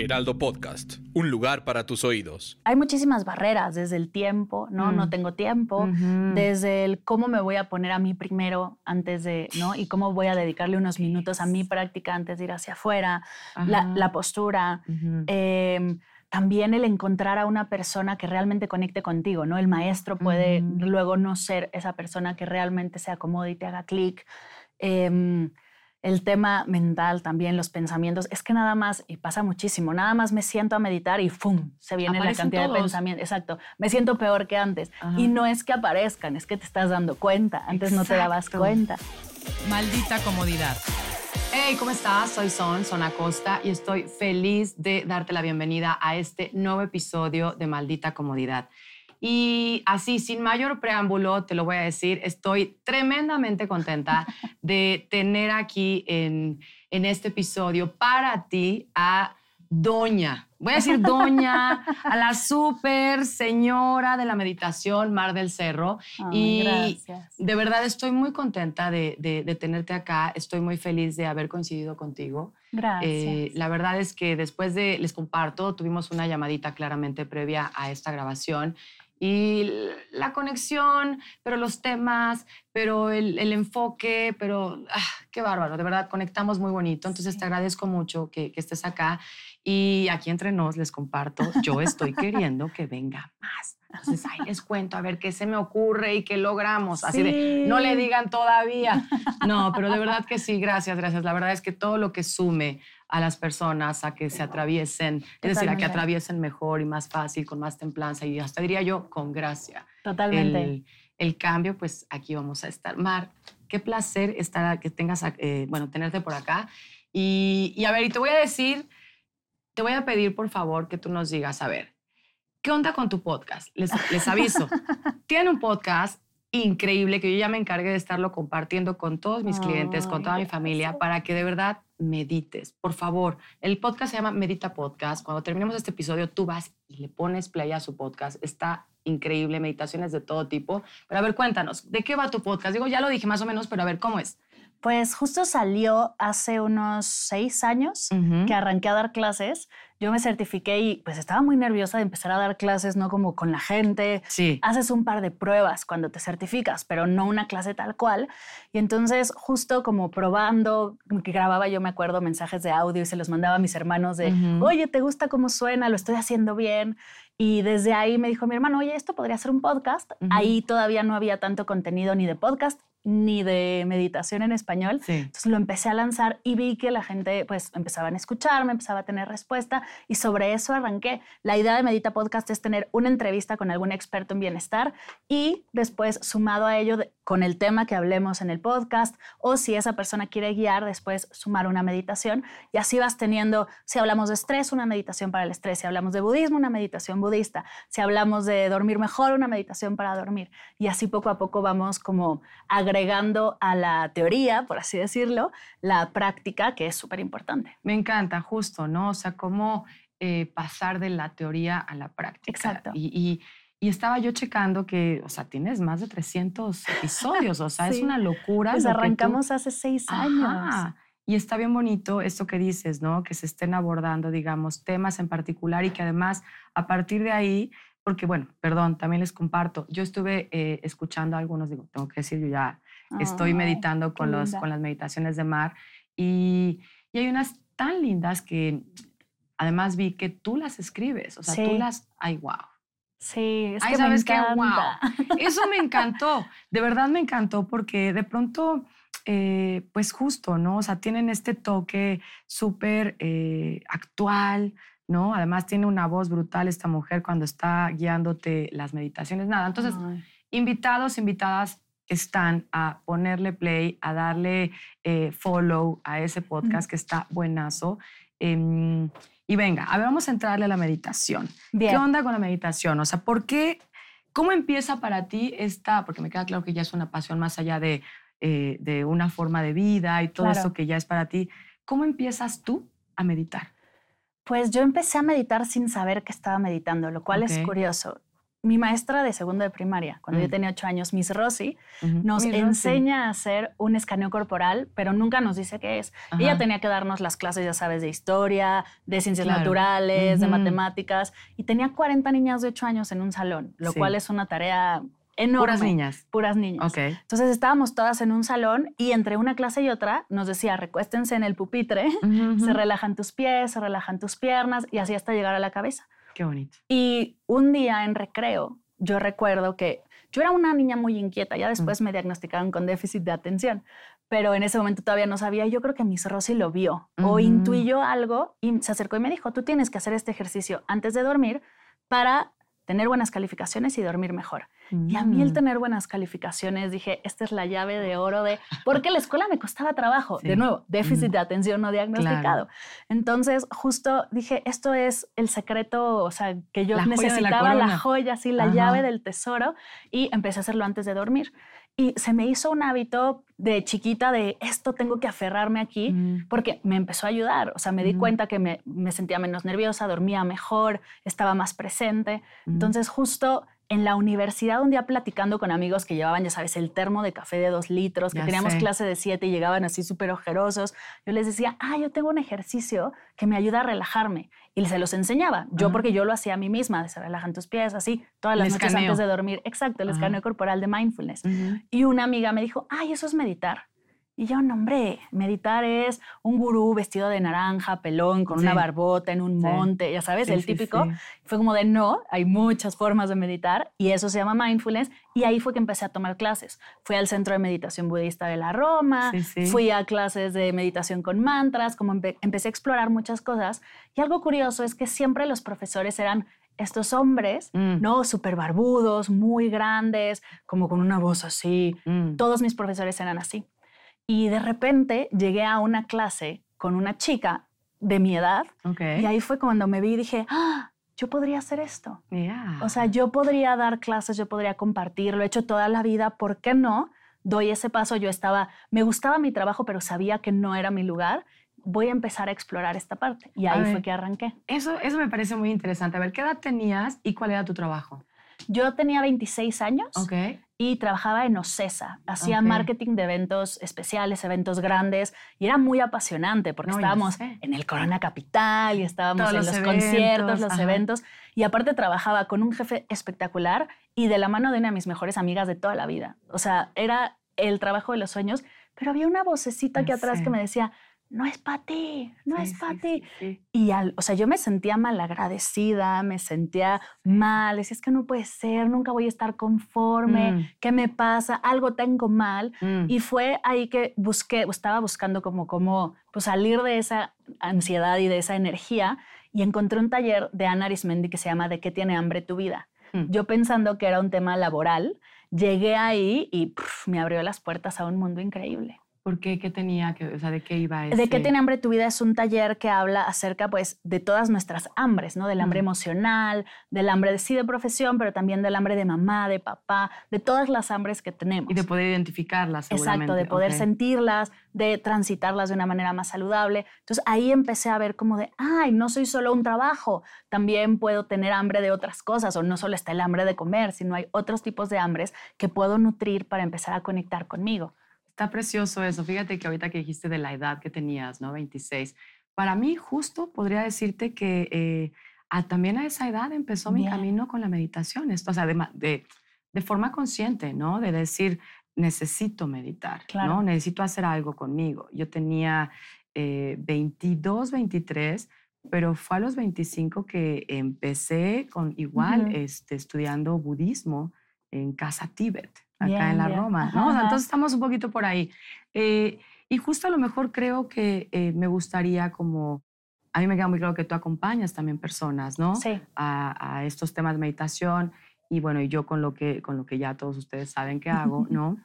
Heraldo Podcast, un lugar para tus oídos. Hay muchísimas barreras, desde el tiempo, ¿no? No tengo tiempo, desde el cómo me voy a poner a mí primero antes de, ¿no? Y cómo voy a dedicarle unos minutos a mi práctica antes de ir hacia afuera, la, postura. Em, también el encontrar a una persona que realmente conecte contigo, ¿no? El maestro puede luego no ser esa persona que realmente se acomode y te haga clic. Em, el tema mental también, los pensamientos, es que nada más, y pasa muchísimo, nada más me siento a meditar y ¡fum! Se viene la cantidad de pensamientos. Exacto, me siento peor que antes. Y no es que aparezcan, es que te estás dando cuenta. Antes no te dabas cuenta. Maldita comodidad. Hey, ¿cómo estás? Soy Son, Son Acosta, y estoy feliz de darte la bienvenida a este nuevo episodio de Maldita Comodidad. Y así, sin mayor preámbulo, te lo voy a decir, estoy tremendamente contenta de tener aquí en, en este episodio para ti a Doña, voy a decir Doña, a la super señora de la meditación, Mar del Cerro. y gracias. de verdad estoy muy contenta de, de, tenerte acá, estoy muy feliz de haber coincidido contigo. Gracias. Eh, la verdad es que después de, les comparto, tuvimos una llamadita claramente previa a esta grabación y la conexión, pero los temas, pero el, el enfoque, pero ah, qué bárbaro, de verdad, conectamos muy bonito. Entonces te agradezco mucho que, que, estés acá y aquí entre nos les comparto, yo estoy queriendo que venga más. Entonces ahí les cuento a ver qué se me ocurre y qué logramos. Así de, no le digan todavía. No, pero de verdad que sí, gracias, gracias. La verdad es que todo lo que sume a las personas a que se atraviesen, es decir, a que atraviesen mejor y más fácil, con más templanza y hasta diría yo con gracia. Totalmente. El, cambio, pues aquí vamos a estar. Mar, qué placer estar, que tengas, eh, bueno, tenerte por acá. Y, y a ver, y te voy a decir, te voy a pedir por favor que tú nos digas, a ver, ¿qué onda con tu podcast? Les, les aviso, tiene un podcast increíble que yo ya me encargué de estarlo compartiendo con todos mis clientes, con toda mi familia, para que de verdad medites. Por favor, el podcast se llama Medita Podcast. Cuando terminemos este episodio, tú vas y le pones play a su podcast. Está increíble, meditaciones de todo tipo. Pero a ver, cuéntanos, ¿de qué va tu podcast? Digo, ya lo dije más o menos, pero a ver, ¿cómo es? Pues justo salió hace unos seis años que arranqué a dar clases. Yo me certifiqué y pues estaba muy nerviosa de empezar a dar clases, no como con la gente. Sí. Haces un par de pruebas cuando te certificas, pero no una clase tal cual. Y entonces justo como probando, que grababa yo me acuerdo mensajes de audio y se los mandaba a mis hermanos de, oye, ¿te gusta cómo suena? Lo estoy haciendo bien. Y desde ahí me dijo mi hermano, oye, esto podría ser un podcast. Ahí todavía no había tanto contenido ni de podcast ni de meditación en español. Entonces lo empecé a lanzar y vi que la gente pues empezaba a escucharme, empezaba a tener respuesta y sobre eso arranqué. La idea de Medita Podcast es tener una entrevista con algún experto en bienestar y después sumado a ello con el tema que hablemos en el podcast o si esa persona quiere guiar, después sumar una meditación. Y así vas teniendo, si hablamos de estrés, una meditación para el estrés, si hablamos de budismo, una meditación budista, si hablamos de dormir mejor, una meditación para dormir. Y así poco a poco vamos como agregando agregando a la teoría, por así decirlo, la práctica, que es súper importante. Me encanta, justo, ¿no? O sea, cómo eh, pasar de la teoría a la práctica. Exacto. Y, y, estaba yo checando que, o sea, tienes más de 300 episodios, o sea, es una locura. Pues arrancamos hace seis años. Y está bien bonito esto que dices, ¿no? Que se estén abordando, digamos, temas en particular y que además a partir de ahí porque bueno, perdón, también les comparto, yo estuve eh, escuchando algunos, digo, tengo que decir, yo ya estoy meditando con, los, con las meditaciones de mar y, y, hay unas tan lindas que además vi que tú las escribes, o sea, tú las, ay, wow. Sí, es que sabes me encanta. Eso me encantó, de verdad me encantó porque de pronto... Eh, pues justo, ¿no? O sea, tienen este toque súper eh, actual, ¿no? Además tiene una voz brutal esta mujer cuando está guiándote las meditaciones. Nada, entonces, invitados, invitadas están a ponerle play, a darle eh, follow a ese podcast que está buenazo. Em, y venga, a ver, vamos a entrarle a la meditación. ¿Qué onda con la meditación? O sea, ¿por qué? ¿Cómo empieza para ti esta? Porque me queda claro que ya es una pasión más allá de, eh, de una forma de vida y todo eso que ya es para ti. ¿Cómo empiezas tú a meditar? Pues yo empecé a meditar sin saber que estaba meditando, lo cual es curioso. mi maestra de segundo de primaria, cuando yo Mm. tenía ocho años, Miss Rossi, nos Miss enseña a hacer un escaneo corporal, pero nunca nos dice qué es. Ajá. Ella tenía que darnos las clases, ya sabes, de historia, de ciencias Claro. naturales, de matemáticas, y tenía 40 niñas de 8 años en un salón, lo Sí. cual es una tarea enorme. Puras niñas. Puras niñas. Ok. Entonces estábamos todas en un salón y entre una clase y otra nos decía, recuéstense en el pupitre, se relajan tus pies, se relajan tus piernas y así hasta llegar a la cabeza. Qué bonito. Y un día en recreo, yo recuerdo que yo era una niña muy inquieta, ya después me diagnosticaron con déficit de atención, pero en ese momento todavía no sabía. Yo creo que Miss Rosy lo vio o intuyó algo y se acercó y me dijo, tú tienes que hacer este ejercicio antes de dormir para tener buenas calificaciones y dormir mejor. Y a mí el Mm. tener buenas calificaciones, dije, esta es la llave de oro de... Porque la escuela me costaba trabajo. Sí. De nuevo, déficit Ujú. de atención no diagnosticado. Entonces, justo dije, esto es el secreto, o sea, que yo La joya la necesitaba, la, joya, sí, la Ajá. llave del tesoro. Y empecé a hacerlo antes de dormir. Y se me hizo un hábito de chiquita de esto tengo que aferrarme aquí Mm. porque me empezó a ayudar. O sea, me di cuenta que me, me sentía menos nerviosa, dormía mejor, estaba más presente. Mm. Entonces, justo en la universidad, un día platicando con amigos que llevaban, ya sabes, el termo de café de dos litros, que Ya teníamos sé. clase de siete y llegaban así súper ojerosos, yo les decía, ah, yo tengo un ejercicio que me ayuda a relajarme. Y se los enseñaba. Yo, Ajá. porque yo lo hacía a mí misma, se relajan tus pies, así, todas las El noches escaneo. antes de dormir. Exacto, el Ajá. escaneo corporal de mindfulness. Y una amiga me dijo, ay, eso es meditar. Y yo, no, hombre, meditar es un gurú vestido de naranja, pelón, con una Sí. barbota en un Sí. monte, ya sabes, Sí, el típico. Fue como de, no, hay muchas formas de meditar y eso se llama mindfulness. Y ahí fue que empecé a tomar clases. Fui al Centro de Meditación Budista de la Roma, fui a clases de meditación con mantras, como empe- empecé a explorar muchas cosas. Y algo curioso es que siempre los profesores eran estos hombres, Mm. ¿no? Súper barbudos, muy grandes, como con una voz así, Mm. todos mis profesores eran así. Y de repente llegué a una clase con una chica de mi edad y ahí fue cuando me vi y dije, ah, yo podría hacer esto. Yeah. O sea, yo podría dar clases, yo podría compartir, lo he hecho toda la vida, ¿por qué no? Doy ese paso, yo estaba, me gustaba mi trabajo, pero sabía que no era mi lugar. Voy a empezar a explorar esta parte. Y ahí ver. fue que arranqué. Eso, eso me parece muy interesante. A ver, ¿qué edad tenías y cuál era tu trabajo? Yo tenía 26 años Ok. Y trabajaba en Ocesa. Hacía marketing de eventos especiales, eventos grandes y era muy apasionante porque No, estábamos en el Corona Capital y estábamos Todos en los los, eventos, conciertos, los ajá. eventos y aparte trabajaba con un jefe espectacular y de la mano de una de mis mejores amigas de toda la vida. O sea, era el trabajo de los sueños, pero había una vocecita aquí atrás que me decía, no es para ti, no Sí, es para sí, ti. sí. Y, al, o sea, yo me sentía malagradecida, me sentía mal, decía, es que no puede ser, nunca voy a estar conforme, Mm. ¿qué me pasa? Algo tengo mal. Mm. Y fue ahí que busqué, estaba buscando como, como pues, salir de esa ansiedad y de esa energía y encontré un taller de Ana Arismendi que se llama ¿De qué tiene hambre tu vida? Mm. Yo pensando que era un tema laboral, llegué ahí y pf, me abrió las puertas a un mundo increíble. ¿Por qué? ¿Qué tenía que, o sea, de qué iba ese? ¿De qué tiene hambre tu vida? Es un taller que habla acerca, pues, de todas nuestras hambres, ¿no? Del hambre emocional, del hambre de sí de profesión, pero también del hambre de mamá, de papá, de todas las hambres que tenemos. Y de poder identificarlas, seguramente. Exacto, de poder sentirlas, de transitarlas de una manera más saludable. Entonces ahí empecé a ver como de, ay, no soy solo un trabajo, también puedo tener hambre de otras cosas, o no solo está el hambre de comer, sino hay otros tipos de hambres que puedo nutrir para empezar a conectar conmigo. Está precioso eso. Fíjate que ahorita que dijiste de la edad que tenías, ¿no? 26. Para mí, justo podría decirte que eh, a- también a esa edad empezó mi Bien. camino con la meditación. Esto, o sea, de, de, de forma consciente, ¿no? De decir, necesito meditar, Claro. ¿no? Necesito hacer algo conmigo. Yo tenía eh, 22, 23, pero fue a los 25 que empecé con igual Ujú. este, estudiando budismo en Casa Tíbet, acá Bien, en la bien. Roma, ¿no? O sea, entonces estamos un poquito por ahí. Eh, y justo a lo mejor creo que eh, me gustaría como, a mí me queda muy claro que tú acompañas también personas, ¿no? Sí, A, a estos temas de meditación y bueno, y yo con lo que, con lo que ya todos ustedes saben que hago, ¿no?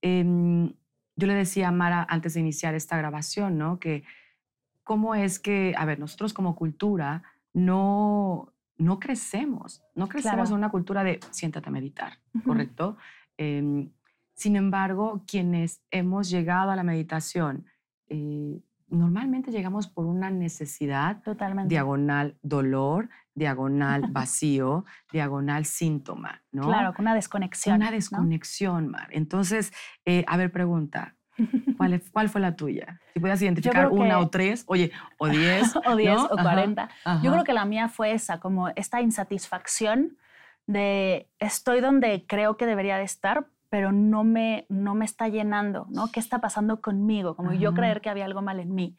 Em, yo le decía a Mara antes de iniciar esta grabación, ¿no? Que cómo es que, a ver, nosotros como cultura no, no crecemos, no crecemos Claro. en una cultura de siéntate a meditar. ¿correcto? Em, sin embargo, quienes hemos llegado a la meditación, eh, normalmente llegamos por una necesidad, Totalmente. diagonal dolor, diagonal vacío, diagonal síntoma, ¿no? Claro, con una desconexión. Una ¿no? desconexión, Mar. Entonces, eh, a ver, pregunta. ¿Cuál, es- ¿Cuál fue la tuya? Si pudieras identificar una que- o tres, oye, o diez. o 10 ¿no? o 40. Yo creo que la mía fue esa, como esta insatisfacción de estoy donde creo que debería de estar, pero no me, no me está llenando, ¿no? ¿Qué está pasando conmigo? Como yo creer que había algo mal en mí.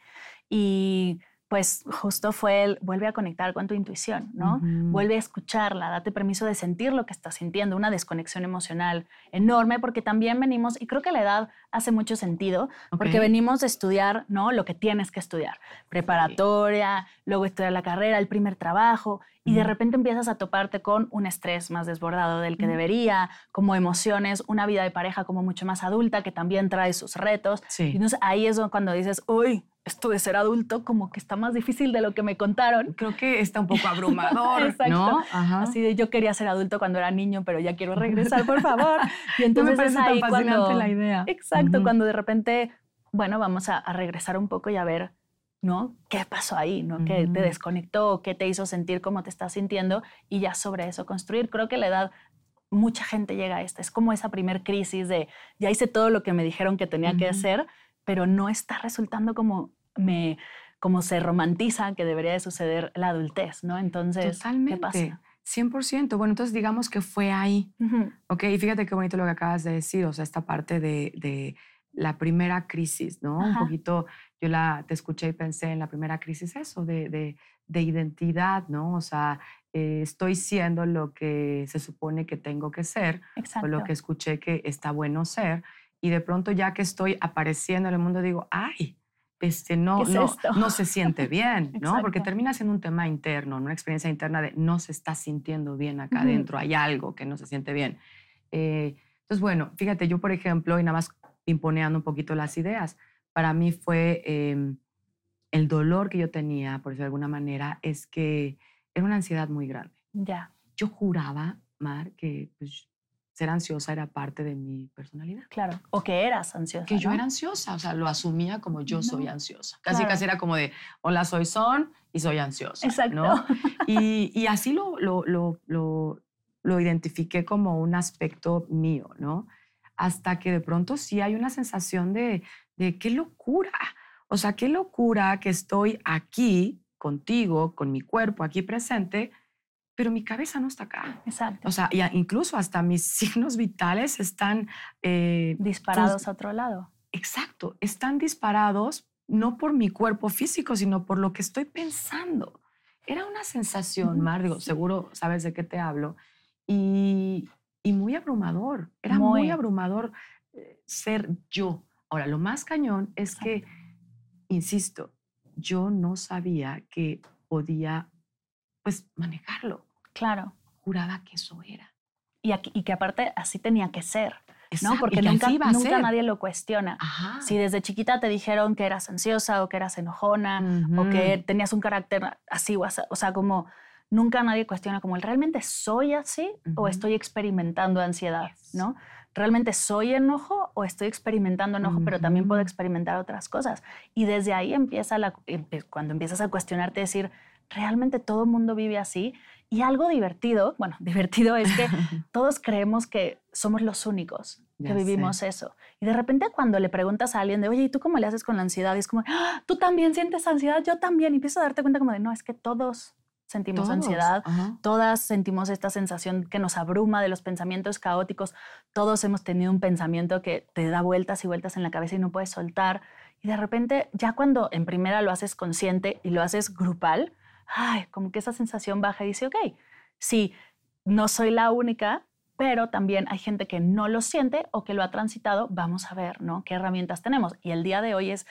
Y pues justo fue el vuelve a conectar con tu intuición, ¿no? Vuelve a escucharla, date permiso de sentir lo que estás sintiendo, una desconexión emocional enorme, porque también venimos, y creo que la edad hace mucho sentido, porque venimos de estudiar, ¿no? Lo que tienes que estudiar, preparatoria, luego estudiar la carrera, el primer trabajo, y de repente empiezas a toparte con un estrés más desbordado del que debería, como emociones, una vida de pareja como mucho más adulta, que también trae sus retos. Y Sí. entonces ahí es cuando dices, uy, esto de ser adulto como que está más difícil de lo que me contaron. Creo que está un poco abrumador, Exacto. ¿no? Ajá. Así de yo quería ser adulto cuando era niño, pero ya quiero regresar, por favor. Y No me entonces parece es tan ahí fascinante cuando... la idea. Exacto, cuando de repente, bueno, vamos a, a regresar un poco y a ver, ¿no? ¿Qué pasó ahí? ¿No? ¿Qué te desconectó? ¿Qué te hizo sentir cómo te estás sintiendo? Y ya sobre eso construir. Creo que la edad, mucha gente llega a esta. Es como esa primer crisis de, ya hice todo lo que me dijeron que tenía que hacer, pero no está resultando como me como se romantiza que debería de suceder la adultez, ¿no? Entonces, Totalmente. ¿qué pasa? 100%. Bueno, entonces digamos que fue ahí. Ujú. Ok, y fíjate qué bonito lo que acabas de decir, o sea, esta parte de, de la primera crisis, ¿no? Un Ajá. poquito, yo la, te escuché y pensé en la primera crisis eso, de, de, de identidad, ¿no? O sea, eh, estoy siendo lo que se supone que tengo que ser, Exacto. o lo que escuché que está bueno ser, y de pronto ya que estoy apareciendo en el mundo digo, ay, este, no, ¿Qué es no, no se siente bien, ¿no? Porque termina siendo un tema interno, una experiencia interna de no se está sintiendo bien acá adentro, hay algo que no se siente bien. Eh, entonces, bueno, fíjate, yo, por ejemplo, y nada más imponeando un poquito las ideas, para mí fue em, el dolor que yo tenía, por decirlo de alguna manera, es que era una ansiedad muy grande. Ya, Yo juraba, Mar, que pues, ser ansiosa era parte de mi personalidad. claro. O que eras ansiosa. Que yo era ansiosa, o sea, lo asumía como yo soy ansiosa. Casi, claro. casi era como de, hola, soy Son y soy ansiosa. Exacto. ¿no? Y, y así lo, lo, lo, lo, lo identifiqué como un aspecto mío, ¿no? Hasta que de pronto sí hay una sensación de, de qué locura. O sea, qué locura que estoy aquí contigo, con mi cuerpo aquí presente, pero mi cabeza no está acá. Exacto. O sea, incluso hasta mis signos vitales están... eh, Disparados a otro lado. Exacto, están disparados no por mi cuerpo físico, sino por lo que estoy pensando. Era una sensación, Mar, digo, seguro sabes de qué te hablo, y, y muy abrumador. Era muy, Muy. abrumador eh, ser yo. Ahora, lo más cañón es que, insisto, yo no sabía que podía, pues, manejarlo. Claro. Juraba que eso era. Y, aquí- y que aparte así tenía que ser, ¿no? Exacto, y Porque que nunca, así iba a nunca nadie lo cuestiona. Ajá. Si desde chiquita te dijeron que eras ansiosa o que eras enojona o que tenías un carácter así o o sea, como nunca nadie cuestiona como, ¿realmente soy así o Ujú. estoy experimentando ansiedad, no? ¿Realmente soy enojo o estoy experimentando enojo, pero también puedo experimentar otras cosas? Y desde ahí empieza la, empe- cuando empiezas a cuestionarte, decir, ¿realmente todo el mundo vive así? Y algo divertido, bueno, divertido es que todos creemos que somos los únicos que Ya sé. vivimos eso. Y de repente cuando le preguntas a alguien de, oye, ¿y tú cómo le haces con la ansiedad? Y es como, "Ah, tú también sientes ansiedad, yo también. Y empiezas a darte cuenta como de, no, es que todos sentimos Todos, ansiedad, ajá. todas sentimos esta sensación que nos abruma de los pensamientos caóticos, todos hemos tenido un pensamiento que te da vueltas y vueltas en la cabeza y no puedes soltar. Y de repente, ya cuando en primera lo haces consciente y lo haces grupal, ay, como que esa sensación baja y dice, ok, sí, no soy la única, pero también hay gente que no lo siente o que lo ha transitado, vamos a ver, ¿no? ¿Qué herramientas tenemos? Y el día de hoy es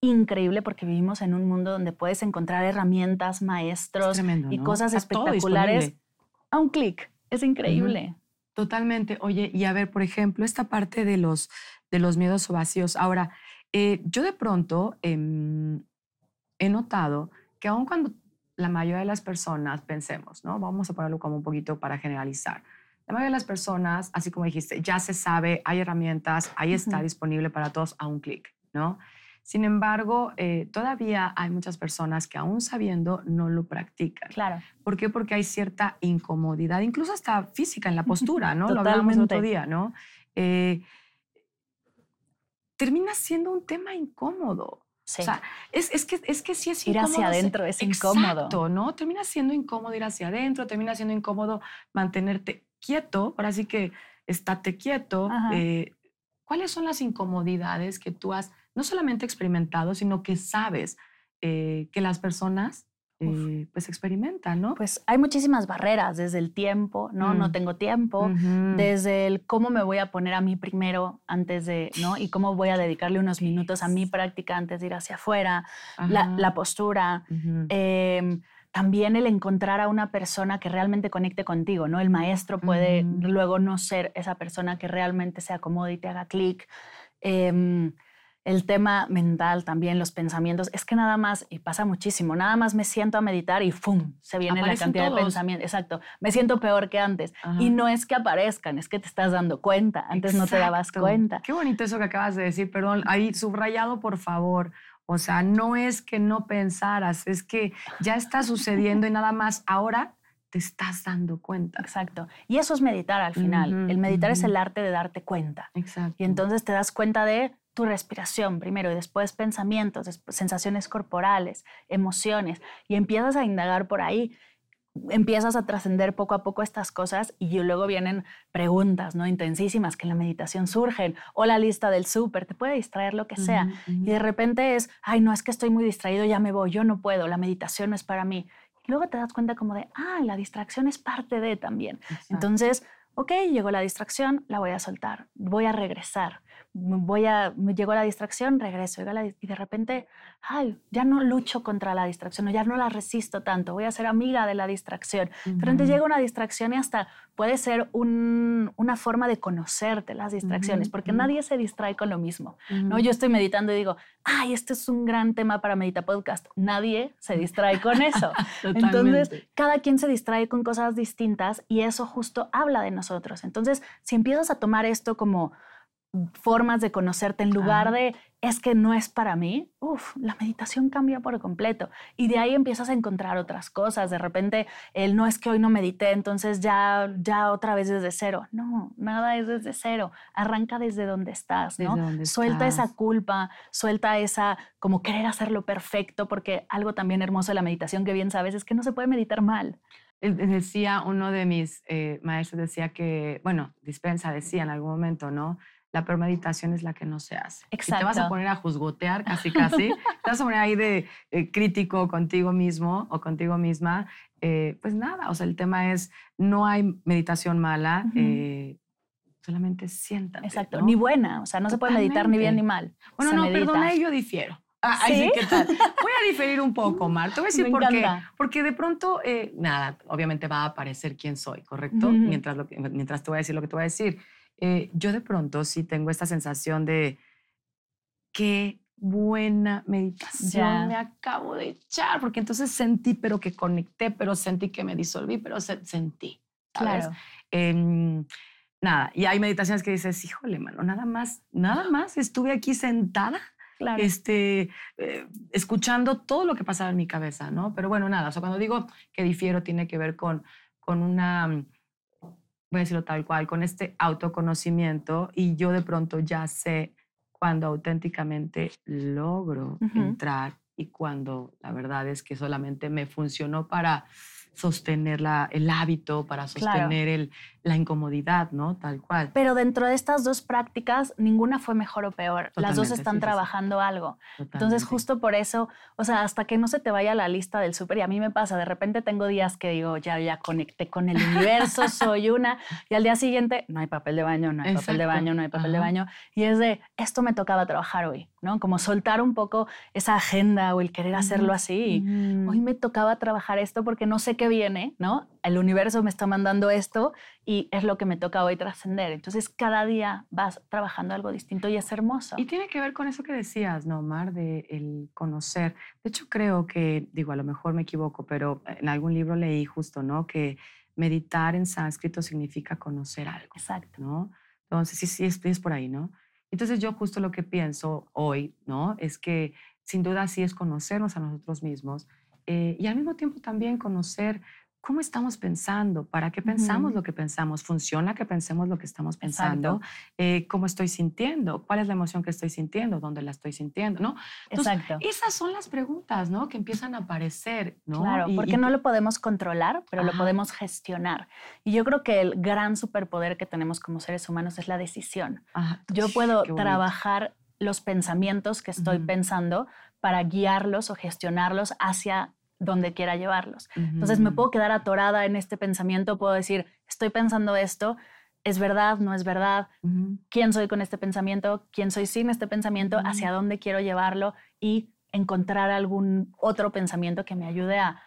increíble porque vivimos en un mundo donde puedes encontrar herramientas, Es maestros tremendo, y ¿no? cosas Está espectaculares a un clic. Es increíble. Totalmente. Oye, y a ver, por ejemplo, esta parte de los, de los miedos o vacíos. Ahora, eh, yo de pronto em, he notado que aun cuando la mayoría de las personas pensemos, ¿no? Vamos a ponerlo como un poquito para generalizar. La mayoría de las personas, así como dijiste, ya se sabe, hay herramientas, ahí está disponible para todos a un clic, ¿no? Sin embargo, eh, todavía hay muchas personas que aún sabiendo no lo practican. Claro. ¿Por qué? Porque hay cierta incomodidad, incluso hasta física en la postura, ¿no? Lo hablábamos el otro día, ¿no? Eh, termina siendo un tema incómodo. Sí. O sea, es, es, que, es que sí es ir incómodo. hacia adentro es incómodo. Exacto, ¿no? Termina siendo incómodo ir hacia adentro, termina siendo incómodo mantenerte quieto. Ahora sí que estate quieto. Eh, ¿Cuáles son las incomodidades que tú has no solamente experimentado, sino que sabes eh, que las personas eh, pues experimentan, ¿no? Pues hay muchísimas barreras, desde el tiempo, ¿no? No mm. tengo tiempo, desde el cómo me voy a poner a mí primero antes de, ¿no? Y cómo voy a dedicarle unos minutos a mi práctica antes de ir hacia afuera, la, postura. Em, también el encontrar a una persona que realmente conecte contigo, ¿no? El maestro puede luego no ser esa persona que realmente se acomode y te haga clic. Em, el tema mental también, los pensamientos, es que nada más, y pasa muchísimo, nada más me siento a meditar y ¡fum! Se viene la cantidad de pensamientos. Exacto, me siento peor que antes. Y no es que aparezcan, es que te estás dando cuenta, antes no te dabas cuenta. Qué bonito eso que acabas de decir, perdón, ahí subrayado por favor. O sea, no es que no pensaras, es que ya está sucediendo y nada más ahora te estás dando cuenta. Exacto. Y eso es meditar al final. el meditar es el arte de darte cuenta. Exacto. Y entonces te das cuenta de tu respiración primero y después pensamientos, sensaciones corporales, emociones, y empiezas a indagar por ahí, empiezas a trascender poco a poco estas cosas y luego vienen preguntas, ¿no? Intensísimas que en la meditación surgen, o la lista del súper, te puede distraer lo que sea, y de repente es, ay, no, es que estoy muy distraído, ya me voy, yo no puedo, la meditación no es para mí. Y luego te das cuenta como de, ah, la distracción es parte de también. Entonces, ok, llegó la distracción, la voy a soltar, voy a regresar voy a, me llegó la distracción, regreso, y de repente, ay, ya no lucho contra la distracción, ya no la resisto tanto, voy a ser amiga de la distracción. De repente llega una distracción y hasta puede ser una forma de conocerte las distracciones, porque nadie se distrae con lo mismo, ¿no? Yo estoy meditando y digo, ay, este es un gran tema para Medita Podcast. Nadie se distrae con eso. Entonces, cada quien se distrae con cosas distintas y eso justo habla de nosotros. Entonces, si empiezas a tomar esto como formas de conocerte en lugar de es que no es para mí, uf, la meditación cambia por completo. Y de ahí empiezas a encontrar otras cosas. De repente, el no es que hoy no medité, entonces ya, ya otra vez desde cero. No, nada es desde cero. Arranca desde donde estás, ¿no? suelta esa culpa, suelta esa como querer hacerlo perfecto, porque algo también hermoso de la meditación que bien sabes es que no se puede meditar mal. Decía uno de mis eh, maestros, decía que, bueno, dispensa decía en algún momento, ¿no? La premeditación es la que no se hace. Exacto. te vas a poner a juzgotear casi, casi, te vas a poner ahí de eh, crítico contigo mismo o contigo misma, eh, pues nada, o sea, el tema es, no hay meditación mala, eh, solamente siéntate. Exacto, ni buena, o sea, no se puede meditar ni bien ni mal. Bueno, no, perdona, yo difiero. Ah, ¿Sí? ¿qué tal? Voy a diferir un poco, Mar. Te voy a decir por qué. Porque de pronto, nada, obviamente va a aparecer quién soy, ¿correcto? mientras, lo que, mientras te voy a decir lo que te voy a decir. Eh, yo de pronto sí tengo esta sensación de qué buena meditación me acabo de echar, porque entonces sentí, pero que conecté, pero sentí que me disolví, pero sentí. Claro. Em, nada, y hay meditaciones que dices, híjole, mano, nada más, nada más, estuve aquí sentada. Este, eh, escuchando todo lo que pasaba en mi cabeza, ¿no? Pero bueno, nada, o sea, cuando digo que difiero tiene que ver con, con una voy a decirlo tal cual, con este autoconocimiento y yo de pronto ya sé cuando auténticamente logro entrar y cuando la verdad es que solamente me funcionó para sostener la, el hábito, para sostener el, la incomodidad, ¿no? Tal cual. Pero dentro de estas dos prácticas, ninguna fue mejor o peor. Las dos están trabajando algo. Entonces, justo por eso, o sea, hasta que no se te vaya la lista del súper, y a mí me pasa, de repente tengo días que digo, ya, ya conecté con el universo, soy una, y al día siguiente, no hay papel de baño, no hay papel de baño, no hay papel de baño, y es de, esto me tocaba trabajar hoy, ¿no? Como soltar un poco esa agenda o el querer hacerlo así. Hoy me tocaba trabajar esto porque no sé qué viene, ¿no? El universo me está mandando esto y es lo que me toca hoy trascender. Entonces, cada día vas trabajando algo distinto y es hermoso. Y tiene que ver con eso que decías, ¿no, Mar? De el conocer. De hecho, creo que, digo, a lo mejor me equivoco, pero en algún libro leí justo, ¿no? Que meditar en sánscrito significa conocer algo. Exacto. ¿no? Entonces, sí, sí, es, es por ahí, ¿no? Entonces yo justo lo que pienso hoy, ¿no? Es que sin duda sí es conocernos a nosotros mismos eh, y al mismo tiempo también conocer cómo estamos pensando, para qué pensamos lo que pensamos, funciona que pensemos lo que estamos pensando, eh, cómo estoy sintiendo, cuál es la emoción que estoy sintiendo, dónde la estoy sintiendo, ¿no? Exacto. Esas son las preguntas, ¿no? Que empiezan a aparecer, ¿no? Claro, porque no lo podemos controlar, pero lo podemos gestionar. Y yo creo que el gran superpoder que tenemos como seres humanos es la decisión. Yo puedo trabajar los pensamientos que estoy pensando para guiarlos o gestionarlos hacia donde quiera llevarlos. Entonces me puedo quedar atorada en este pensamiento, puedo decir, estoy pensando esto, es verdad, no es verdad, quién soy con este pensamiento, quién soy sin este pensamiento, hacia dónde quiero llevarlo y encontrar algún otro pensamiento que me ayude a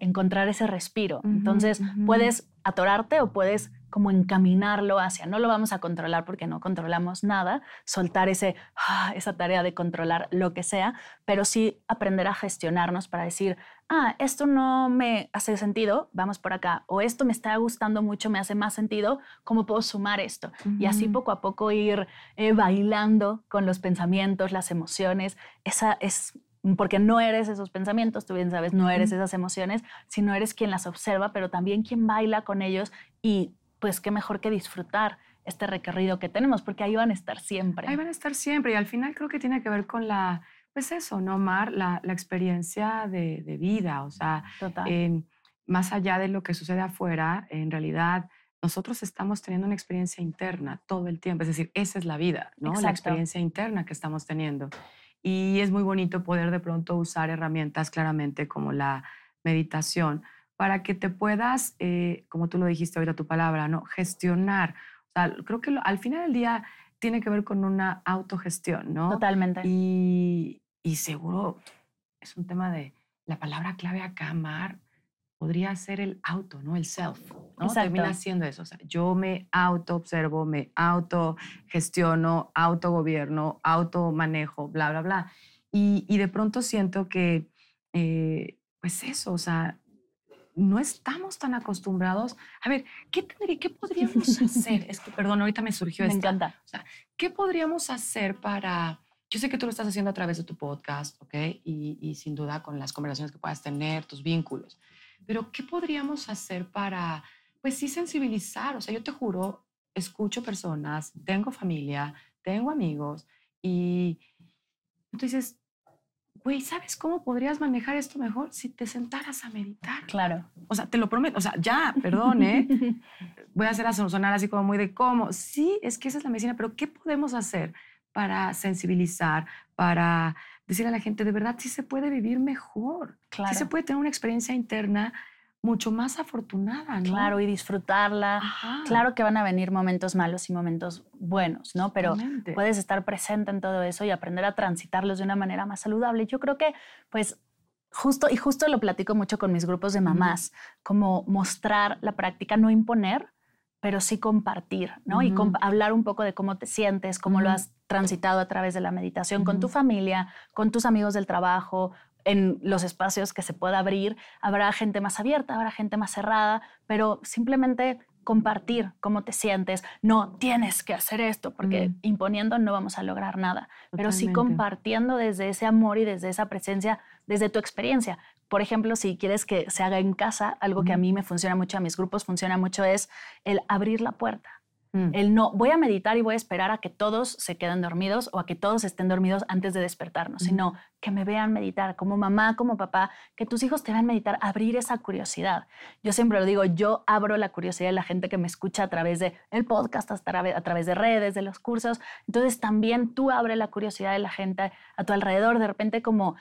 encontrar ese respiro. Entonces puedes atorarte o puedes como encaminarlo hacia, no lo vamos a controlar porque no controlamos nada, soltar ese, ah, esa tarea de controlar lo que sea, pero sí aprender a gestionarnos para decir, ah, esto no me hace sentido, vamos por acá, o esto me está gustando mucho, me hace más sentido, ¿cómo puedo sumar esto? Y así poco a poco ir eh, bailando con los pensamientos, las emociones, esa es porque no eres esos pensamientos, tú bien sabes, no eres esas emociones, sino eres quien las observa, pero también quien baila con ellos y pues qué mejor que disfrutar este recorrido que tenemos, porque ahí van a estar siempre. Ahí van a estar siempre y al final creo que tiene que ver con la, pues eso, ¿no, Mar? La, la experiencia de, de, vida, o sea, eh, más allá de lo que sucede afuera, en realidad nosotros estamos teniendo una experiencia interna todo el tiempo, es decir, esa es la vida, ¿no? La experiencia interna que estamos teniendo. Y es muy bonito poder de pronto usar herramientas claramente como la meditación para que te puedas, eh, como tú lo dijiste ahorita tu palabra, ¿no? gestionar. O sea, creo que al final del día tiene que ver con una autogestión, ¿no? Totalmente. Y, y seguro es un tema de la palabra clave acá, Mar, podría ser el auto, ¿no? El self, ¿no? Termina siendo eso. O sea, yo me auto-observo, me auto-gestiono, auto-gobierno, auto-manejo, bla, bla, bla. Y, y, de pronto siento que, eh, pues eso, o sea, no estamos tan acostumbrados. A ver, ¿qué, tendría, qué podríamos hacer? Es que, perdón, ahorita me surgió me encanta. O sea, ¿qué podríamos hacer para... Yo sé que tú lo estás haciendo a través de tu podcast, ¿ok? Y, y sin duda con las conversaciones que puedas tener, tus vínculos. Pero ¿qué podríamos hacer para, pues sí, sensibilizar? O sea, yo te juro, escucho personas, tengo familia, tengo amigos y entonces güey, ¿sabes cómo podrías manejar esto mejor si te sentaras a meditar? Claro. O sea, te lo prometo, o sea, ya, perdón, ¿eh? Voy a hacer a sonar así como muy de cómo. Sí, es que esa es la medicina, pero ¿qué podemos hacer para sensibilizar, para decir a la gente, de verdad, sí se puede vivir mejor? Claro. Sí se puede tener una experiencia interna mucho más afortunada, ¿no? Claro, y disfrutarla. Claro que van a venir momentos malos y momentos buenos, ¿no? Pero puedes estar presente en todo eso y aprender a transitarlos de una manera más saludable. Yo creo que, pues, justo, y justo lo platico mucho con mis grupos de mamás, como mostrar la práctica, no imponer, pero sí compartir, ¿no? Y hablar un poco de cómo te sientes, cómo lo has transitado a través de la meditación con tu familia, con tus amigos del trabajo, en los espacios que se pueda abrir, habrá gente más abierta, habrá gente más cerrada, pero simplemente compartir cómo te sientes. No tienes que hacer esto, porque imponiendo no vamos a lograr nada, pero sí compartiendo desde ese amor y desde esa presencia, desde tu experiencia. Por ejemplo, si quieres que se haga en casa, algo que a mí me funciona mucho, a mis grupos funciona mucho, es el abrir la puerta. Mm. El no, voy a meditar y voy a esperar a que todos se queden dormidos o a que todos estén dormidos antes de despertarnos, sino que me vean meditar como mamá, como papá, que tus hijos te vean meditar, abrir esa curiosidad. Yo siempre lo digo, yo abro la curiosidad de la gente que me escucha a través de el podcast, a través de redes, de los cursos. Entonces también tú abre la curiosidad de la gente a tu alrededor, de repente como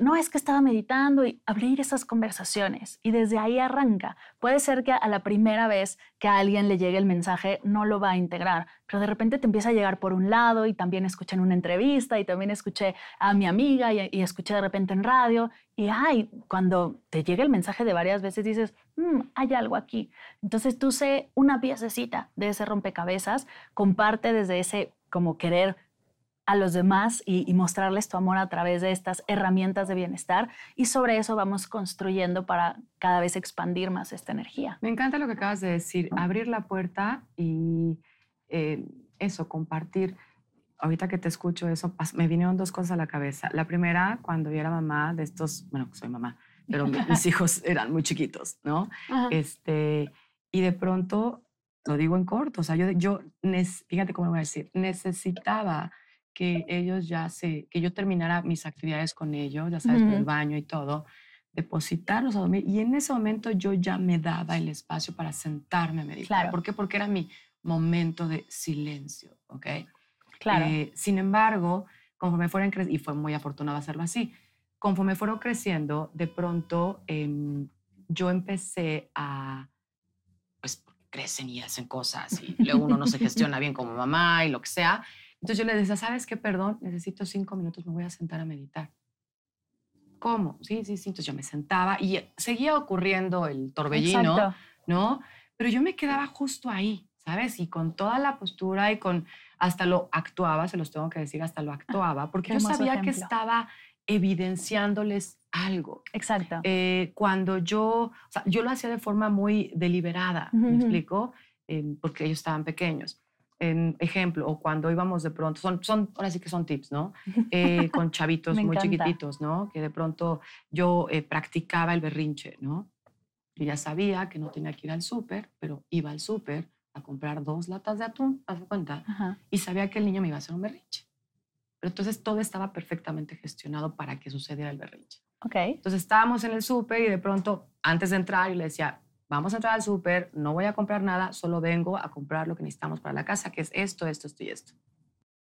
no es que estaba meditando y abrir esas conversaciones y desde ahí arranca. Puede ser que a la primera vez que a alguien le llegue el mensaje no lo va a integrar, pero de repente te empieza a llegar por un lado y también escuché en una entrevista y también escuché a mi amiga y, escuché de repente en radio y ay, cuando te llega el mensaje de varias veces dices, mm, hay algo aquí. Entonces tú sé una piececita de ese rompecabezas, comparte desde ese como querer a los demás y, mostrarles tu amor a través de estas herramientas de bienestar y sobre eso vamos construyendo para cada vez expandir más esta energía. Me encanta lo que acabas de decir, abrir la puerta y eh, eso, compartir. ahorita que te escucho eso, me vinieron dos cosas a la cabeza. La primera, cuando yo era mamá de estos, bueno, soy mamá, pero mis hijos eran muy chiquitos, ¿no? Este, y de pronto, lo digo en corto, o sea, yo, yo fíjate cómo voy a decir, necesitaba que ellos ya se, que yo terminara mis actividades con ellos, ya sabes, el baño y todo, depositarlos a dormir. Y en ese momento yo ya me daba el espacio para sentarme a meditar. ¿Por qué? Porque era mi momento de silencio, ¿ok? Claro. Eh, sin embargo, conforme fueron creciendo, y fue muy afortunado hacerlo así, conforme fueron creciendo, de pronto em, yo empecé a, pues crecen y hacen cosas y luego uno no se gestiona bien como mamá y lo que sea. Entonces yo les decía, ¿sabes qué? Perdón, necesito cinco minutos, me voy a sentar a meditar. ¿Cómo? Sí, sí, sí. Entonces yo me sentaba y seguía ocurriendo el torbellino, ¿no? Pero yo me quedaba justo ahí, ¿sabes? Y con toda la postura y con, hasta lo actuaba, se los tengo que decir, hasta lo actuaba, porque yo sabía que estaba evidenciándoles algo. Exacto. Eh, cuando yo, o sea, yo lo hacía de forma muy deliberada, ¿me explico? Eh, porque ellos estaban pequeños en ejemplo, o cuando íbamos de pronto, son, son ahora sí que son tips, ¿no? Eh, con chavitos muy chiquititos, ¿no? Que de pronto yo eh, practicaba el berrinche, ¿no? Yo ya sabía que no tenía que ir al súper, pero iba al súper a comprar dos latas de atún, haz cuenta, y sabía que el niño me iba a hacer un berrinche. Pero entonces todo estaba perfectamente gestionado para que sucediera el berrinche. Ok. Entonces estábamos en el súper y de pronto, antes de entrar, yo le decía, vamos a entrar al súper, no voy a comprar nada, solo vengo a comprar lo que necesitamos para la casa, que es esto, esto, esto y esto.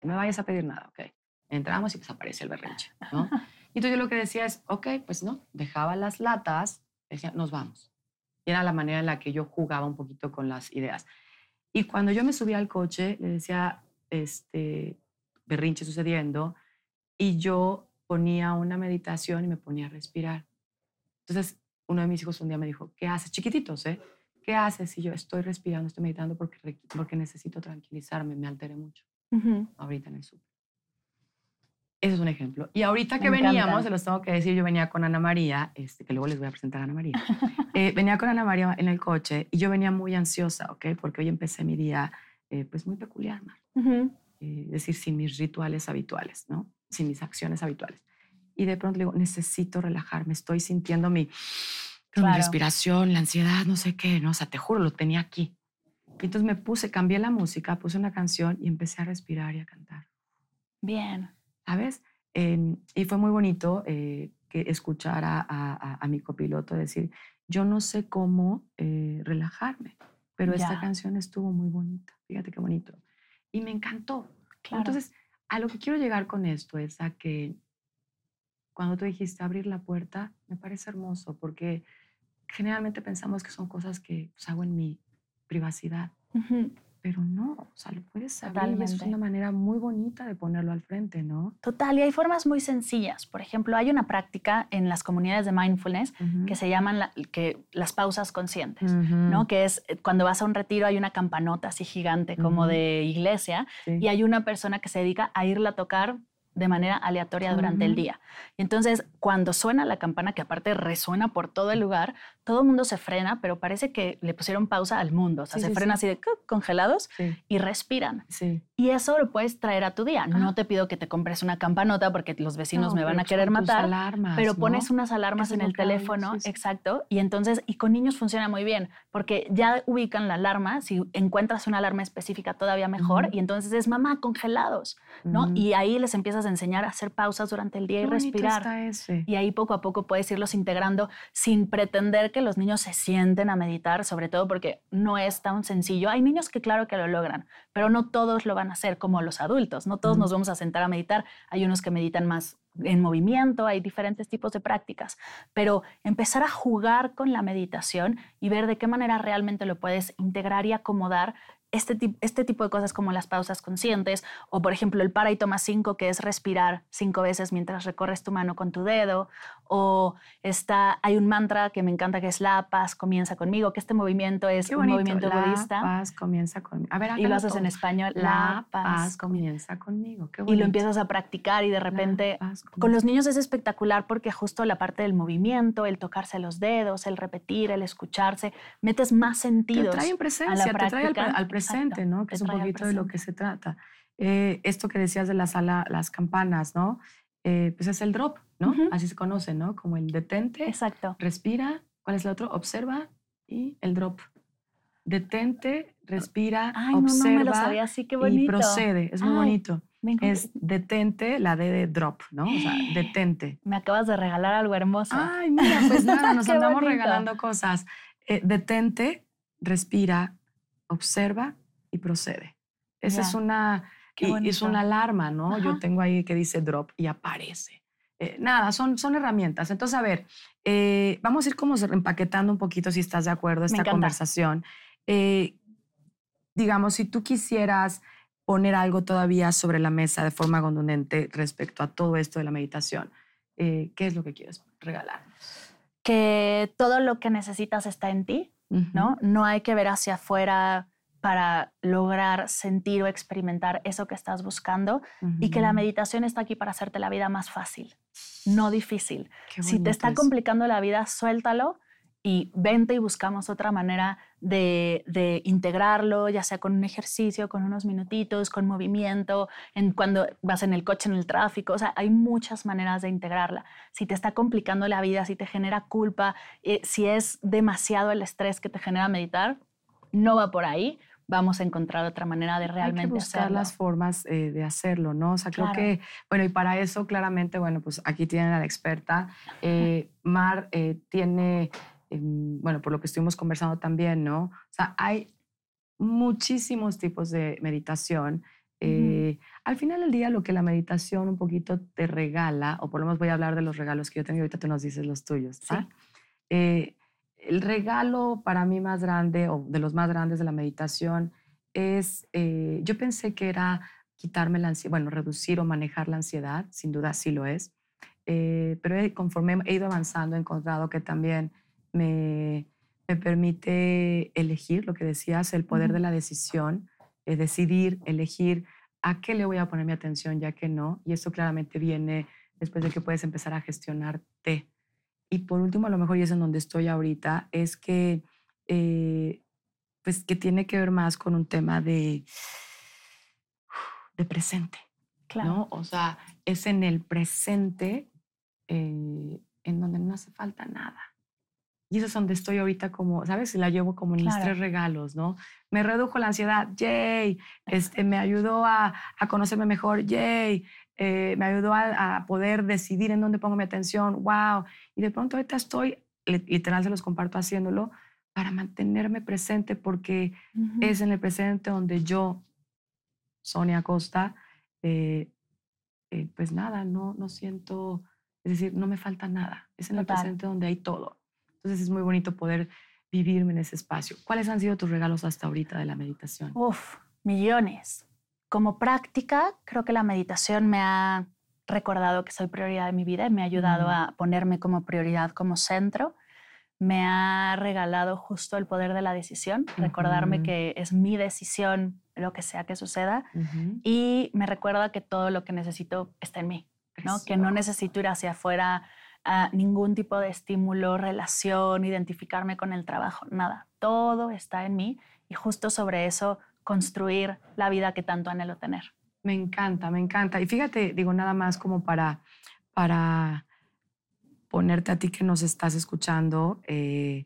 No me vayas a pedir nada, ¿ok? Entramos y pues aparece el berrinche, ¿no? Y entonces yo lo que decía es, ok, pues no, dejaba las latas, decía, nos vamos. Y era la manera en la que yo jugaba un poquito con las ideas. Y cuando yo me subía al coche, le decía, este, berrinche sucediendo, y yo ponía una meditación y me ponía a respirar. Entonces, uno de mis hijos un día me dijo, ¿qué haces? Chiquititos, ¿eh? ¿Qué haces? Y yo estoy respirando, estoy meditando porque, porque necesito tranquilizarme, me alteré mucho. Ahorita en el súper. Ese es un ejemplo. Y ahorita que veníamos, se los tengo que decir, yo venía con Ana María, este, que luego les voy a presentar a Ana María. Eh, venía con Ana María en el coche y yo venía muy ansiosa, ¿ok? Porque hoy empecé mi día, eh, pues muy peculiar, ¿no? Eh, es decir, sin mis rituales habituales, ¿no? Sin mis acciones habituales y de pronto le digo, necesito relajarme, estoy sintiendo mi, mi respiración, la ansiedad, no sé qué, no, o sea, te juro, lo tenía aquí. Y entonces me puse, cambié la música, puse una canción y empecé a respirar y a cantar. Bien. ¿Sabes? Em, y fue muy bonito eh, que escuchar a, a, mi copiloto decir, yo no sé cómo eh, relajarme, pero esta canción estuvo muy bonita, fíjate qué bonito. Y me encantó. Entonces, a lo que quiero llegar con esto es a que cuando tú dijiste abrir la puerta, me parece hermoso porque generalmente pensamos que son cosas que pues, hago en mi privacidad, pero no, o sea, lo puedes abrir y es una manera muy bonita de ponerlo al frente, ¿no? Total, y hay formas muy sencillas. Por ejemplo, hay una práctica en las comunidades de mindfulness que se llaman que, las pausas conscientes, ¿no? Que es eh, cuando vas a un retiro hay una campanota así gigante como de iglesia y hay una persona que se dedica a irla a tocar de manera aleatoria durante el día. Y entonces, cuando suena la campana, que aparte resuena por todo el lugar, todo el mundo se frena, pero parece que le pusieron pausa al mundo. O sea, se frena así de congelados y respiran. Y eso lo puedes traer a tu día. No te pido que te compres una campanota porque los vecinos me van a querer matar. Alarmas, pero pones unas alarmas en el teléfono, exacto. Y entonces, y con niños funciona muy bien porque ya ubican la alarma. Si encuentras una alarma específica, todavía mejor. Y entonces es mamá, congelados, ¿no? Y ahí les empiezas a enseñar a hacer pausas durante el día y respirar. Y ahí poco a poco puedes irlos integrando sin pretender que los niños se sienten a meditar, sobre todo porque no es tan sencillo. Hay niños que claro que lo logran, pero no todos lo van a hacer como los adultos. No todos nos vamos a sentar a meditar. Hay unos que meditan más en movimiento, hay diferentes tipos de prácticas, pero empezar a jugar con la meditación y ver de qué manera realmente lo puedes integrar y acomodar este, este tipo de cosas como las pausas conscientes o por ejemplo el para y toma cinco que es respirar cinco veces mientras recorres tu mano con tu dedo o está, hay un mantra que me encanta que es la paz comienza conmigo, que este movimiento es un movimiento budista. La paz comienza conmigo. A ver, y lo haces en español. La, paz, comienza conmigo. y lo empiezas a practicar y de repente con los niños es espectacular porque justo la parte del movimiento, el tocarse los dedos, el repetir, el escucharse, metes más sentidos. Te trae en presencia, te trae al, presente, ¿no? Que es un poquito de lo que se trata. Eh, esto que decías de la sala, las campanas, ¿no? Eh, pues es el drop, ¿no? Ujú. Así se conoce, ¿no? Como el detente, Exacto. respira, ¿cuál es el otro? Observa y el drop. Detente, respira, Ay, no, no observa me lo sabía así, qué y bonito. procede. Es muy Ay, bonito. Es detente, la D de drop, ¿no? O sea, detente. Me acabas de regalar algo hermoso. Ay, mira, pues nada, nos andamos bonito. regalando cosas. Eh, detente, respira, observa y procede. Esa es una, y- es una alarma, ¿no? Yo tengo ahí que dice drop y aparece. Eh, nada, son, son herramientas. Entonces, a ver, eh, vamos a ir como empaquetando un poquito, si estás de acuerdo, esta conversación. Eh, digamos, si tú quisieras poner algo todavía sobre la mesa de forma contundente respecto a todo esto de la meditación, ¿qué es lo que quieres regalar? Que todo lo que necesitas está en ti, ¿no? No hay que ver hacia afuera para lograr sentir o experimentar eso que estás buscando y que la meditación está aquí para hacerte la vida más fácil, no difícil. Si te está eso. complicando la vida, suéltalo y vente y buscamos otra manera de, de integrarlo, ya sea con un ejercicio, con unos minutitos, con movimiento, en cuando vas en el coche, en el tráfico. O sea, hay muchas maneras de integrarla. Si te está complicando la vida, si te genera culpa, eh, si es demasiado el estrés que te genera meditar, no va por ahí. Vamos a encontrar otra manera de Hay que realmente buscar hacerlo. las formas eh, de hacerlo, ¿no? O sea, Claro. creo que, bueno, y para eso claramente, bueno, pues aquí tienen a la experta. Eh, Mar eh, tiene, bueno, por lo que estuvimos conversando también, ¿no? O sea, hay muchísimos tipos de meditación. Eh, Al final del día, lo que la meditación un poquito te regala, o por lo menos voy a hablar de los regalos que yo tengo y ahorita tú nos dices los tuyos. Sí. Eh, el regalo para mí más grande, o de los más grandes de la meditación, es, eh, yo pensé que era quitarme la ansiedad, bueno, reducir o manejar la ansiedad, sin duda sí lo es, eh, pero conforme he ido avanzando he encontrado que también me, me permite elegir, lo que decías, el poder de la decisión, eh, decidir, elegir a qué le voy a poner mi atención ya que no, y eso claramente viene después de que puedes empezar a gestionarte. Y por último, a lo mejor y es en donde estoy ahorita, es que, eh, pues, que tiene que ver más con un tema de, de presente, Claro. ¿no? O sea, es en el presente eh, en donde no hace falta nada. Y eso es donde estoy ahorita como, ¿sabes? Y la llevo como en mis tres regalos, ¿no? Me redujo la ansiedad, yay. Este, me ayudó a, a conocerme mejor, yay. Eh, me ayudó a, a poder decidir en dónde pongo mi atención, wow. Y de pronto ahorita estoy, li- literal se los comparto haciéndolo, para mantenerme presente porque Ujú. es en el presente donde yo, Sonia Costa, eh, eh, pues nada, no, no siento, es decir, no me falta nada. Es en el presente donde hay todo. Entonces es muy bonito poder vivirme en ese espacio. ¿Cuáles han sido tus regalos hasta ahorita de la meditación? Uf, millones. Como práctica, creo que la meditación me ha recordado que soy prioridad de mi vida y me ha ayudado Mm. a ponerme como prioridad, como centro. Me ha regalado justo el poder de la decisión, recordarme Ujú. que es mi decisión lo que sea que suceda Ujú. y me recuerda que todo lo que necesito está en mí, ¿no? Que no necesito ir hacia afuera a ningún tipo de estímulo, relación, identificarme con el trabajo, nada. Todo está en mí y justo sobre eso construir la vida que tanto anhelo tener. Me encanta, me encanta. Y fíjate, digo nada más como para, para ponerte a ti que nos estás escuchando, eh,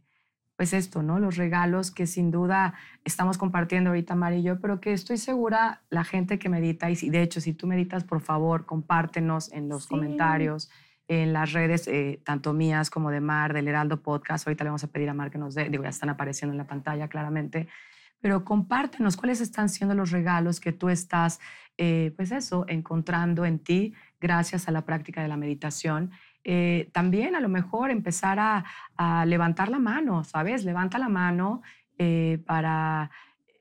pues esto, ¿no? Los regalos que sin duda estamos compartiendo ahorita, Mari y yo, pero que estoy segura la gente que medita, y de hecho, si tú meditas, por favor, compártenos en los Sí. comentarios, en las redes, eh, tanto mías como de Mar, del Heraldo Podcast. Ahorita le vamos a pedir a Mar que nos dé, digo, ya están apareciendo en la pantalla claramente, pero compártenos cuáles están siendo los regalos que tú estás, eh, pues eso, encontrando en ti gracias a la práctica de la meditación. Eh, también a lo mejor empezar a, a levantar la mano, ¿sabes? Levanta la mano eh, para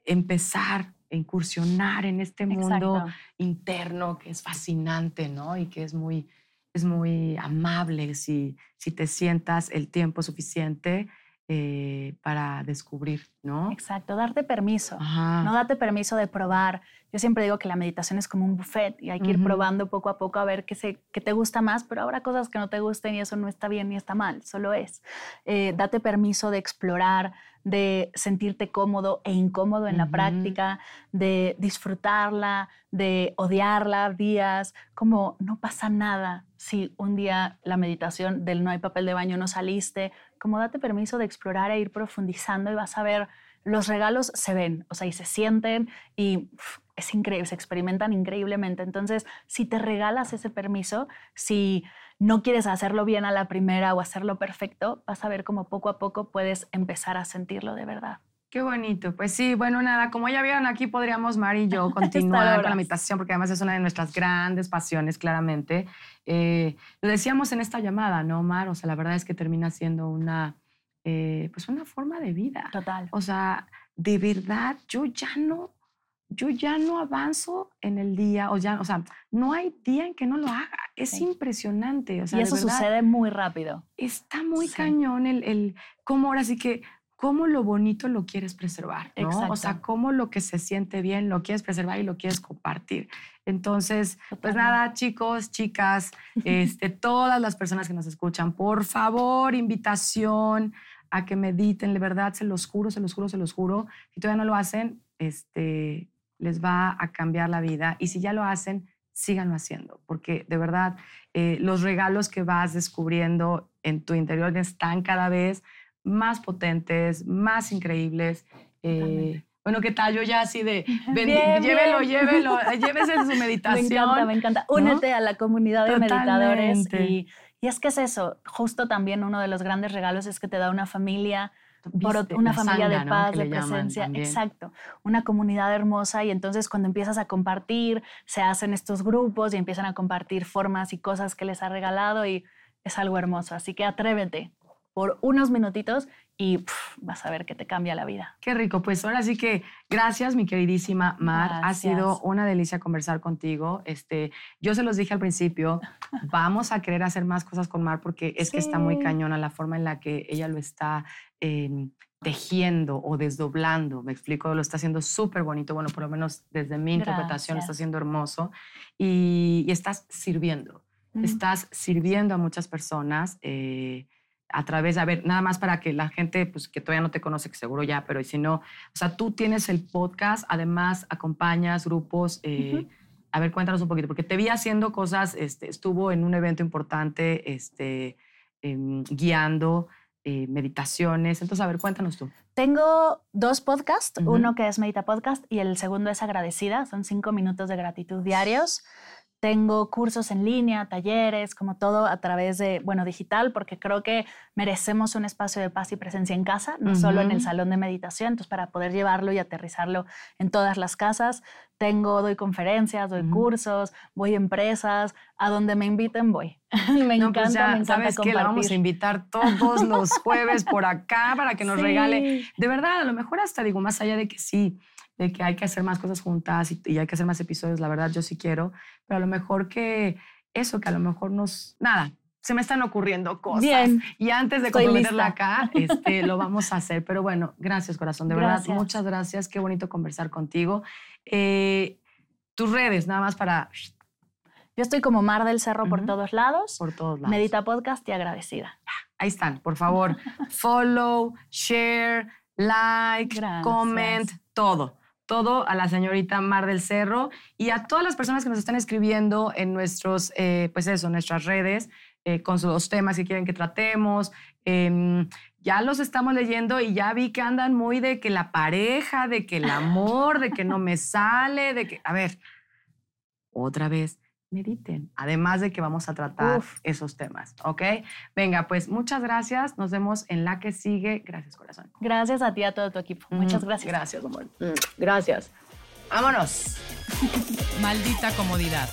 empezar a incursionar en este mundo Exacto. interno que es fascinante, ¿no? Y que es muy, es muy amable si, si te sientas el tiempo suficiente eh, para descubrir, ¿no? Exacto, darte permiso. Ajá. No date permiso de probar. Yo siempre digo que la meditación es como un buffet y hay que ir probando poco a poco a ver qué, se, qué te gusta más, pero habrá cosas que no te gusten y eso no está bien ni está mal, solo es. Eh, date permiso de explorar, de sentirte cómodo e incómodo en la práctica, de disfrutarla, de odiarla días, como no pasa nada si un día la meditación del no hay papel de baño no saliste, como date permiso de explorar e ir profundizando y vas a ver, los regalos se ven, o sea, y se sienten y es increíble, se experimentan increíblemente. Entonces, si te regalas ese permiso, si no quieres hacerlo bien a la primera o hacerlo perfecto, vas a ver cómo poco a poco puedes empezar a sentirlo de verdad. Qué bonito. Pues sí, bueno, nada, como ya vieron aquí, podríamos, Mari y yo, continuar con la meditación, porque además es una de nuestras grandes pasiones, claramente. Eh, lo decíamos en esta llamada, ¿no, Mar? O sea, la verdad es que termina siendo una, eh, pues una forma de vida. Total. O sea, de verdad, yo ya no yo ya no avanzo en el día, o ya, o sea, no hay día en que no lo haga. Es impresionante. O sea, y eso sucede muy rápido. Está muy cañón el, el cómo ahora sí que cómo lo bonito lo quieres preservar, ¿no? O sea, cómo lo que se siente bien lo quieres preservar y lo quieres compartir. Entonces, pues nada, chicos, chicas, este, todas las personas que nos escuchan, por favor, invitación a que mediten, de verdad, se los juro, se los juro, se los juro. Si todavía no lo hacen, este, les va a cambiar la vida y si ya lo hacen, síganlo haciendo, porque de verdad eh, los regalos que vas descubriendo en tu interior están cada vez más potentes, más increíbles. Eh, bueno, ¿qué tal? Yo ya así de, llévelo, llévelo, llévese su meditación. Me encanta, me encanta. Únete a la comunidad de meditadores. Y, y es que es eso, justo también uno de los grandes regalos es que te da una familia por una familia de paz, de presencia, exacto, una comunidad hermosa y entonces cuando empiezas a compartir, se hacen estos grupos y empiezan a compartir formas y cosas que les ha regalado y es algo hermoso, así que atrévete por unos minutitos y vas a ver que te cambia la vida. Qué rico. Pues ahora sí que gracias, mi queridísima Mar. Ha sido una delicia conversar contigo. Este, yo se los dije al principio, vamos a querer hacer más cosas con Mar porque es que está muy cañona la forma en la que ella lo está em, tejiendo o desdoblando. Me explico, lo está haciendo súper bonito. Bueno, por lo menos desde mi interpretación lo está haciendo hermoso. Y, estás sirviendo. Estás sirviendo a muchas personas. Eh, a través, a ver, nada más para que la gente, pues que todavía no te conoce, que seguro ya, pero si no, o sea, tú tienes el podcast, además acompañas grupos. Eh, a ver, cuéntanos un poquito, porque te vi haciendo cosas, este, estuvo en un evento importante, este, em, guiando eh, meditaciones. Entonces, a ver, cuéntanos tú. Tengo dos podcasts, uno que es Medita Podcast y el segundo es Agradecida, son cinco minutos de gratitud diarios. Tengo cursos en línea, talleres, como todo a través de, bueno, digital, porque creo que merecemos un espacio de paz y presencia en casa, no solo en el salón de meditación, entonces para poder llevarlo y aterrizarlo en todas las casas. Tengo, doy conferencias, doy cursos, voy a empresas, a donde me inviten voy. me no, pues encanta, me encanta ¿sabes compartir. Que vamos a invitar todos los jueves por acá para que nos regale. De verdad, a lo mejor hasta digo, más allá de que sí, de que hay que hacer más cosas juntas y, hay que hacer más episodios, la verdad yo sí quiero, pero a lo mejor que eso, que a lo mejor nos, nada, se me están ocurriendo cosas. Bien. Y antes de comprometerla acá, este, lo vamos a hacer. Pero bueno, gracias corazón, de verdad, muchas gracias, qué bonito conversar contigo. Eh, tus redes, nada más para... Yo estoy como Mar del Cerro por todos lados. Por todos lados. Medita Podcast y agradecida. Ahí están, por favor. Follow, share, like, comment, todo todo a la señorita Mar del Cerro y a todas las personas que nos están escribiendo en nuestros, eh, pues eso, nuestras redes eh, con sus temas que quieren que tratemos. Em, ya los estamos leyendo y ya vi que andan muy de que la pareja, de que el amor, de que no me sale, de que, a ver, otra vez, mediten. Además de que vamos a tratar esos temas, ¿ok? Venga, pues muchas gracias. Nos vemos en la que sigue. Gracias, corazón. Gracias a ti, a todo tu equipo. Muchas gracias. Gracias, amor. Gracias. Vámonos. Maldita comodidad.